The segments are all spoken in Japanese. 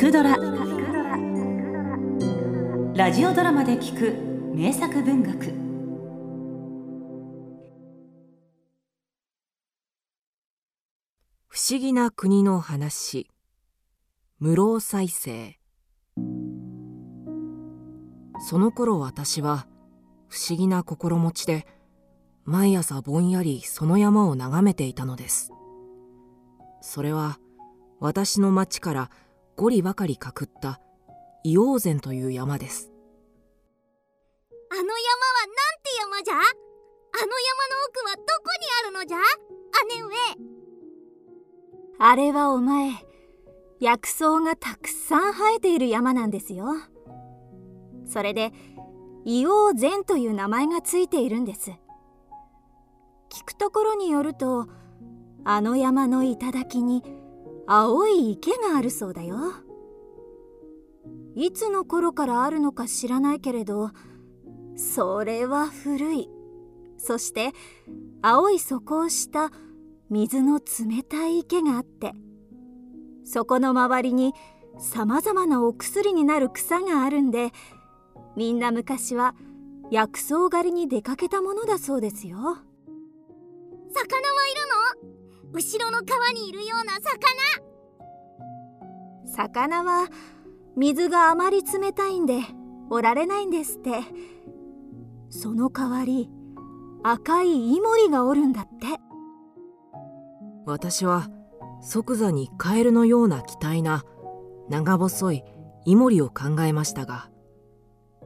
くドラ」ラジオドラマで聞く名作文学。不思議な国の話。無老再生。その頃私は不思議な心持ちで毎朝ぼんやりその山を眺めていたのです。それは私の町から五里ばかりかくった硫黄山という山です。あの山はなんて山じゃ？あの山の奥はどこにあるのじゃ？姉上。あれはお前薬草がたくさん生えている山なんですよ。それで硫黄山という名前がついているんです。聞くところによるとあの山の頂に青い池があるそうだよ。いつの頃からあるのか知らないけれどそれは古い。そして青い底をした水の冷たい池があってそこの周りにさまざまなお薬になる草があるんでみんな昔は薬草狩りに出かけたものだそうですよ。魚はいるの？後ろの川にいるような魚。魚は水があまり冷たいんでおられないんですって。その代わり赤いイモリがおるんだって。私は即座にカエルのような期待な長細いイモリを考えましたが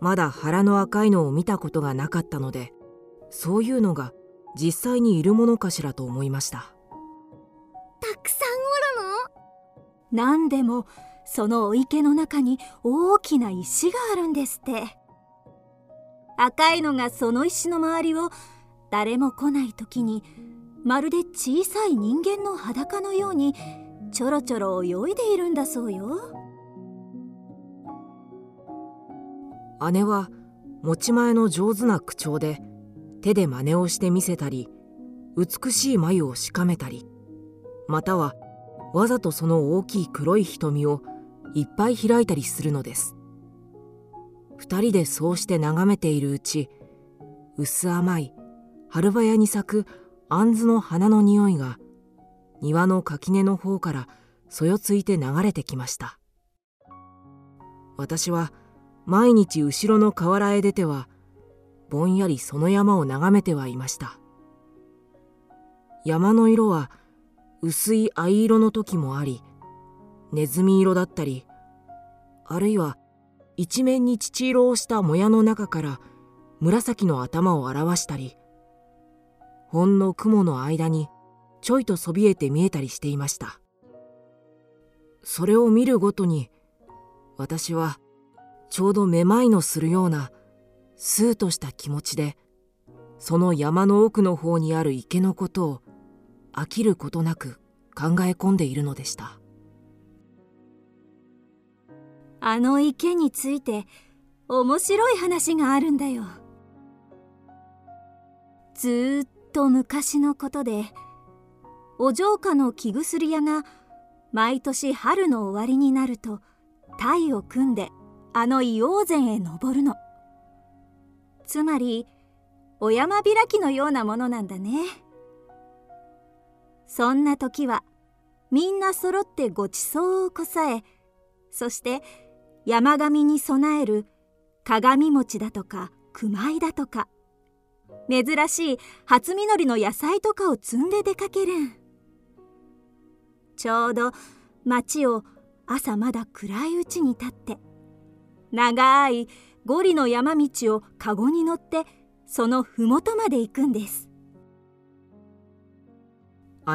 まだ腹の赤いのを見たことがなかったのでそういうのが実際にいるものかしらと思いました。たくさんおるの？何でもそのお池の中に大きな石があるんですって。赤いのがその石の周りを誰も来ない時にまるで小さい人間の裸のようにちょろちょろ泳いでいるんだそうよ。姉は持ち前の上手な口調で手で真似をしてみせたり美しい眉をしかめたり。またはわざとその大きい黒い瞳をいっぱい開いたりするのです。二人でそうして眺めているうち薄甘い春早に咲く杏の花の匂いが庭の垣根の方からそよついて流れてきました。私は毎日後ろの河原へ出てはぼんやりその山を眺めてはいました。山の色は薄い藍色の時もありネズミ色だったりあるいは一面に乳色をしたもやの中から紫の頭を表したりほんの雲の間にちょいとそびえて見えたりしていました。それを見るごとに私はちょうどめまいのするようなスーとした気持ちでその山の奥の方にある池のことを飽きることなく考え込んでいるのでした。あの池について面白い話があるんだよ。ずっと昔のことでお城下の木薬屋が毎年春の終わりになると鯛を組んであの硫黄山へ登るの。つまりお山開きのようなものなんだね。そんな時はみんな揃ってごちそうをこさえそして山上に備える鏡餅だとか熊井だとか珍しい初実りの野菜とかを積んで出かけるん。ちょうど町を朝まだ暗いうちに立って長い五里の山道をカゴに乗ってその麓まで行くんです。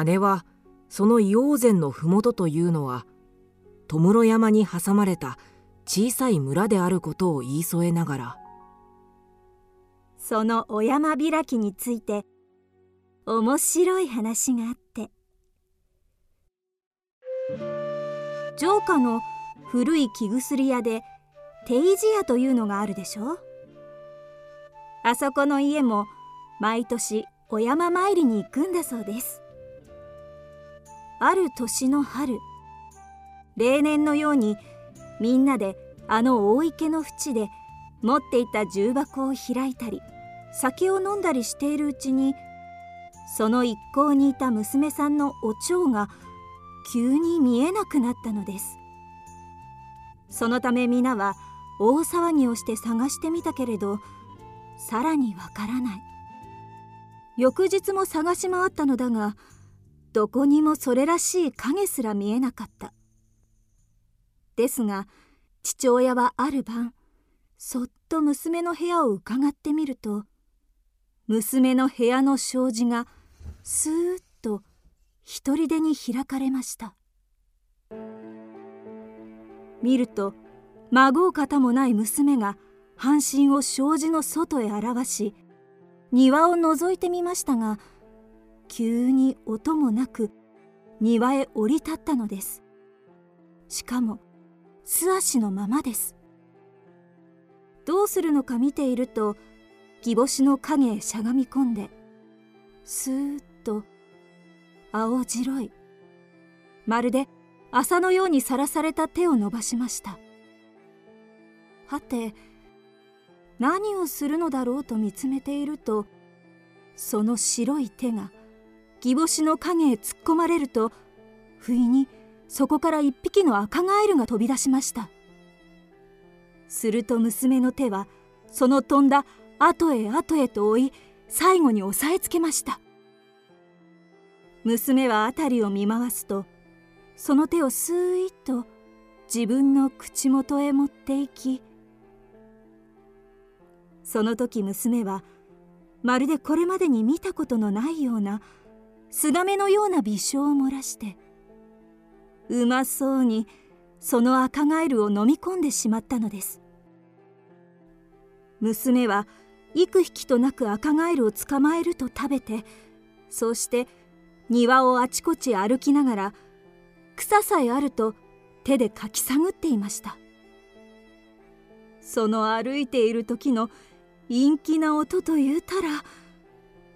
姉はその硫黄山の麓というのは戸室山に挟まれた小さい村であることを言い添えながら。そのお山開きについて面白い話があって。城下の古い木薬屋で定時屋というのがあるでしょあそこの家も毎年お山参りに行くんだそうです。ある年の春例年のようにみんなであの大池の淵で持っていた重箱を開いたり酒を飲んだりしているうちにその一行にいた娘さんのお蝶が急に見えなくなったのです。そのため皆は大騒ぎをして探してみたけれどさらにわからない。翌日も探し回ったのだがどこにもそれらしい影すら見えなかった。ですが父親はある晩そっと娘の部屋を伺ってみると娘の部屋の障子がスーッと一人でに開かれました。見ると孫う方もない娘が半身を障子の外へ表し庭を覗いてみましたが急に音もなく庭へ降り立ったのです。しかも素足のままです。どうするのか見ていると義母子の影へしゃがみ込んでスーッと青白い。まるで麻のようにさらされた手を伸ばしました。はて何をするのだろうと見つめているとその白い手が義母子の影へ突っ込まれると不意にそこから一匹の赤ガエルが飛び出しました。すると娘の手はその飛んだ後へ後へと追い最後に押さえつけました。娘は辺りを見回すとその手をスーッと自分の口元へ持っていきその時娘はまるでこれまでに見たことのないようなスガメのような微笑を漏らしてうまそうにその赤ガエルを飲み込んでしまったのです。娘は幾匹となく赤ガエルを捕まえると食べてそうして庭をあちこち歩きながら草さえあると手でかき探っていました。その歩いている時の陰気な音と言うたら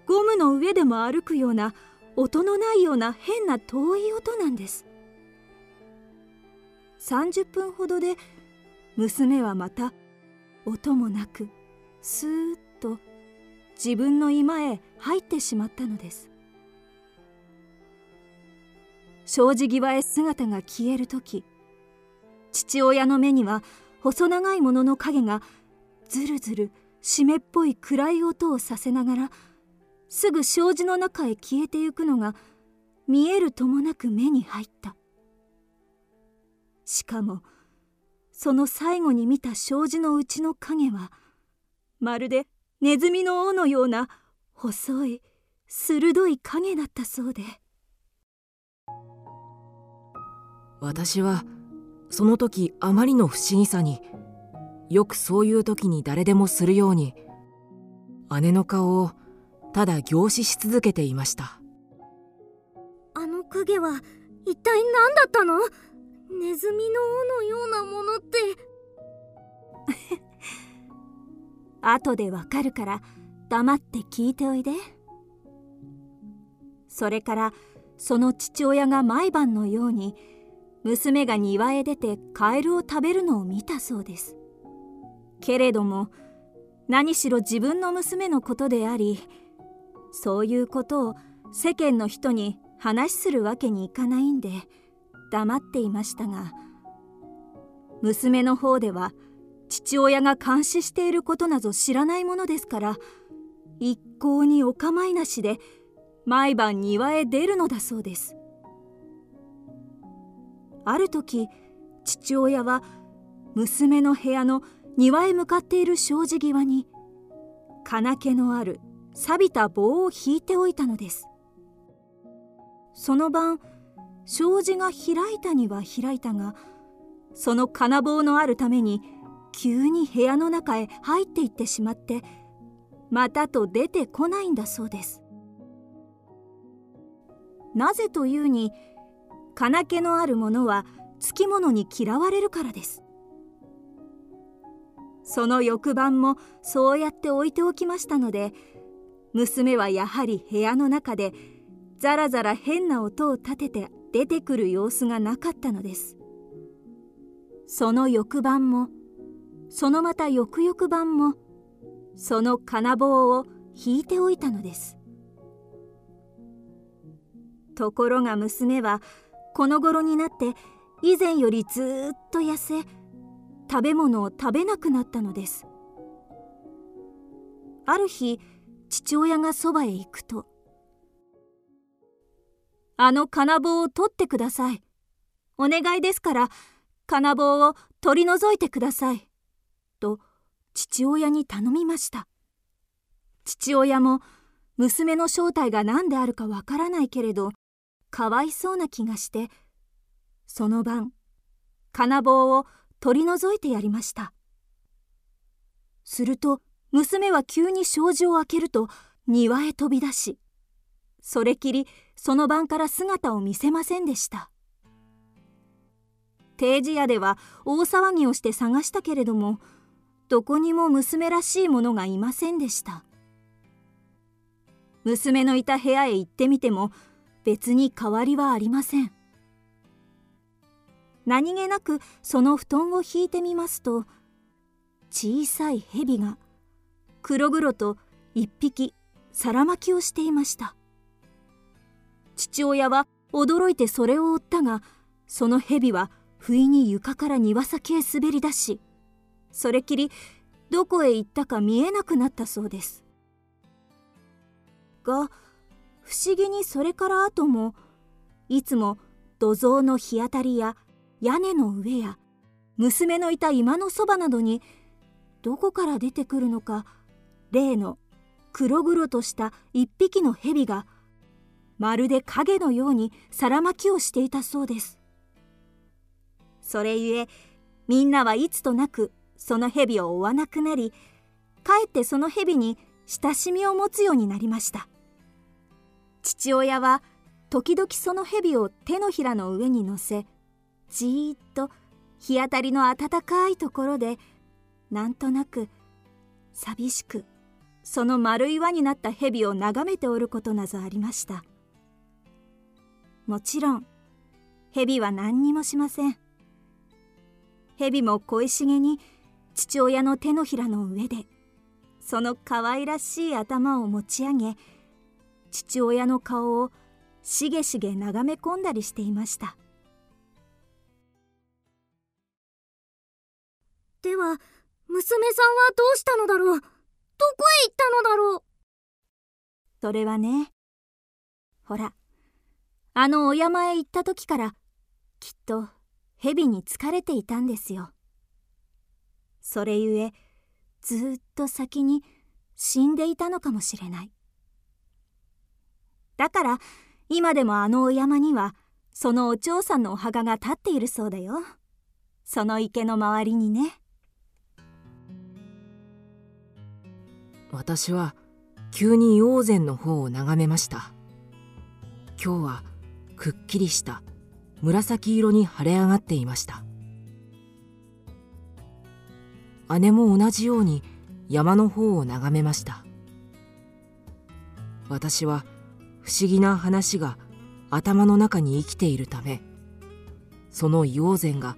ゴムの上でも歩くような音のないような変な遠い音なんです。30分ほどで娘はまた音もなくスーッと自分の居間へ入ってしまったのです。障子際へ姿が消える時父親の目には細長いものの影がずるずる湿っぽい暗い音をさせながらすぐ障子の中へ消えてゆくのが見えるともなく目に入った。しかもその最後に見た障子のうちの影はまるでネズミの尾のような細い鋭い影だったそうで。私はその時あまりの不思議さによくそういう時に誰でもするように姉の顔をただ凝視し続けていました。あの影は一体何だったの？ネズミの尾のようなものって。後でわかるから黙って聞いておいで。それからその父親が毎晩のように娘が庭へ出てカエルを食べるのを見たそうです。けれども何しろ自分の娘のことでありそういうことを世間の人に話するわけにいかないんで黙っていましたが娘の方では父親が監視していることなど知らないものですから一向にお構いなしで毎晩庭へ出るのだそうです。ある時父親は娘の部屋の庭へ向かっている障子際に金気のある錆びた棒を引いておいたのです。その晩障子が開いたには開いたがその金棒のあるために急に部屋の中へ入っていってしまってまたと出てこないんだそうです。なぜというに金気のあるものはつきものに嫌われるからです。その翌晩もそうやって置いておきましたので娘はやはり部屋の中でザラザラ変な音を立てて出てくる様子がなかったのです。その翌晩もそのまた翌々晩もその金棒を引いておいたのです。ところが娘はこの頃になって以前よりずっと痩せ食べ物を食べなくなったのです。ある日父親がそばへ行くと「あの金棒を取ってください。お願いですから金棒を取り除いてください」と父親に頼みました。父親も娘の正体が何であるかわからないけれどかわいそうな気がしてその晩金棒を取り除いてやりました。すると娘は急に障子を開けると庭へ飛び出しそれきりその晩から姿を見せませんでした。定時屋では大騒ぎをして探したけれどもどこにも娘らしいものがいませんでした。娘のいた部屋へ行ってみても別に変わりはありません。何気なくその布団を引いてみますと小さい蛇が黒々と一匹皿巻きをしていました。父親は驚いてそれを追ったがその蛇は不意に床から庭先へ滑り出しそれきりどこへ行ったか見えなくなったそうです。が不思議にそれから後もいつも土蔵の日当たりや屋根の上や娘のいた居間のそばなどにどこから出てくるのか例の黒々とした一匹の蛇がまるで影のように皿巻きをしていたそうです。それゆえみんなはいつとなくその蛇を追わなくなりかえってその蛇に親しみを持つようになりました。父親は時々その蛇を手のひらの上に乗せじーっと日当たりの暖かいところでなんとなく寂しくその丸い輪になった蛇を眺めておることなどありました。もちろん蛇は何にもしません。蛇も恋しげに父親の手のひらの上でその可愛らしい頭を持ち上げ父親の顔をしげしげ眺め込んだりしていました。では娘さんはどうしたのだろう？どこへ行ったのだろう？それはねほらあのお山へ行った時からきっと蛇に疲れていたんですよ。それゆえずっと先に死んでいたのかもしれない。だから今でもあのお山にはそのお嬢さんのお墓が立っているそうだよ。その池の周りにね。私は急に陽山の方を眺めました。今日はくっきりした紫色に晴れ上がっていました。姉も同じように山の方を眺めました。私は不思議な話が頭の中に生きているためその陽山が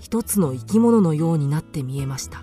一つの生き物のようになって見えました。